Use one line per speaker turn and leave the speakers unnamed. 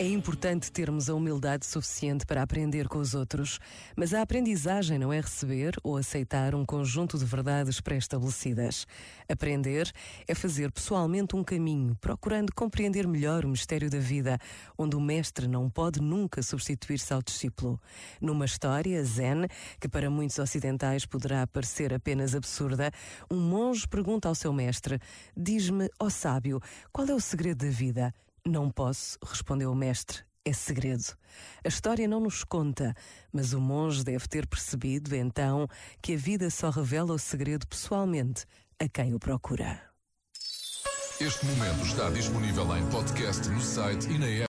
É importante termos a humildade suficiente para aprender com os outros, mas a aprendizagem não é receber ou aceitar um conjunto de verdades pré-estabelecidas. Aprender é fazer pessoalmente um caminho, procurando compreender melhor o mistério da vida, onde o mestre não pode nunca substituir-se ao discípulo. Numa história zen, que para muitos ocidentais poderá parecer apenas absurda, um monge pergunta ao seu mestre: Diz-me, ó sábio, qual é o segredo da vida? Não posso, respondeu o mestre. É segredo. A história não nos conta, mas o monge deve ter percebido, então, que a vida só revela o segredo pessoalmente a quem o procura.
Este momento está disponível em podcast no site e na app.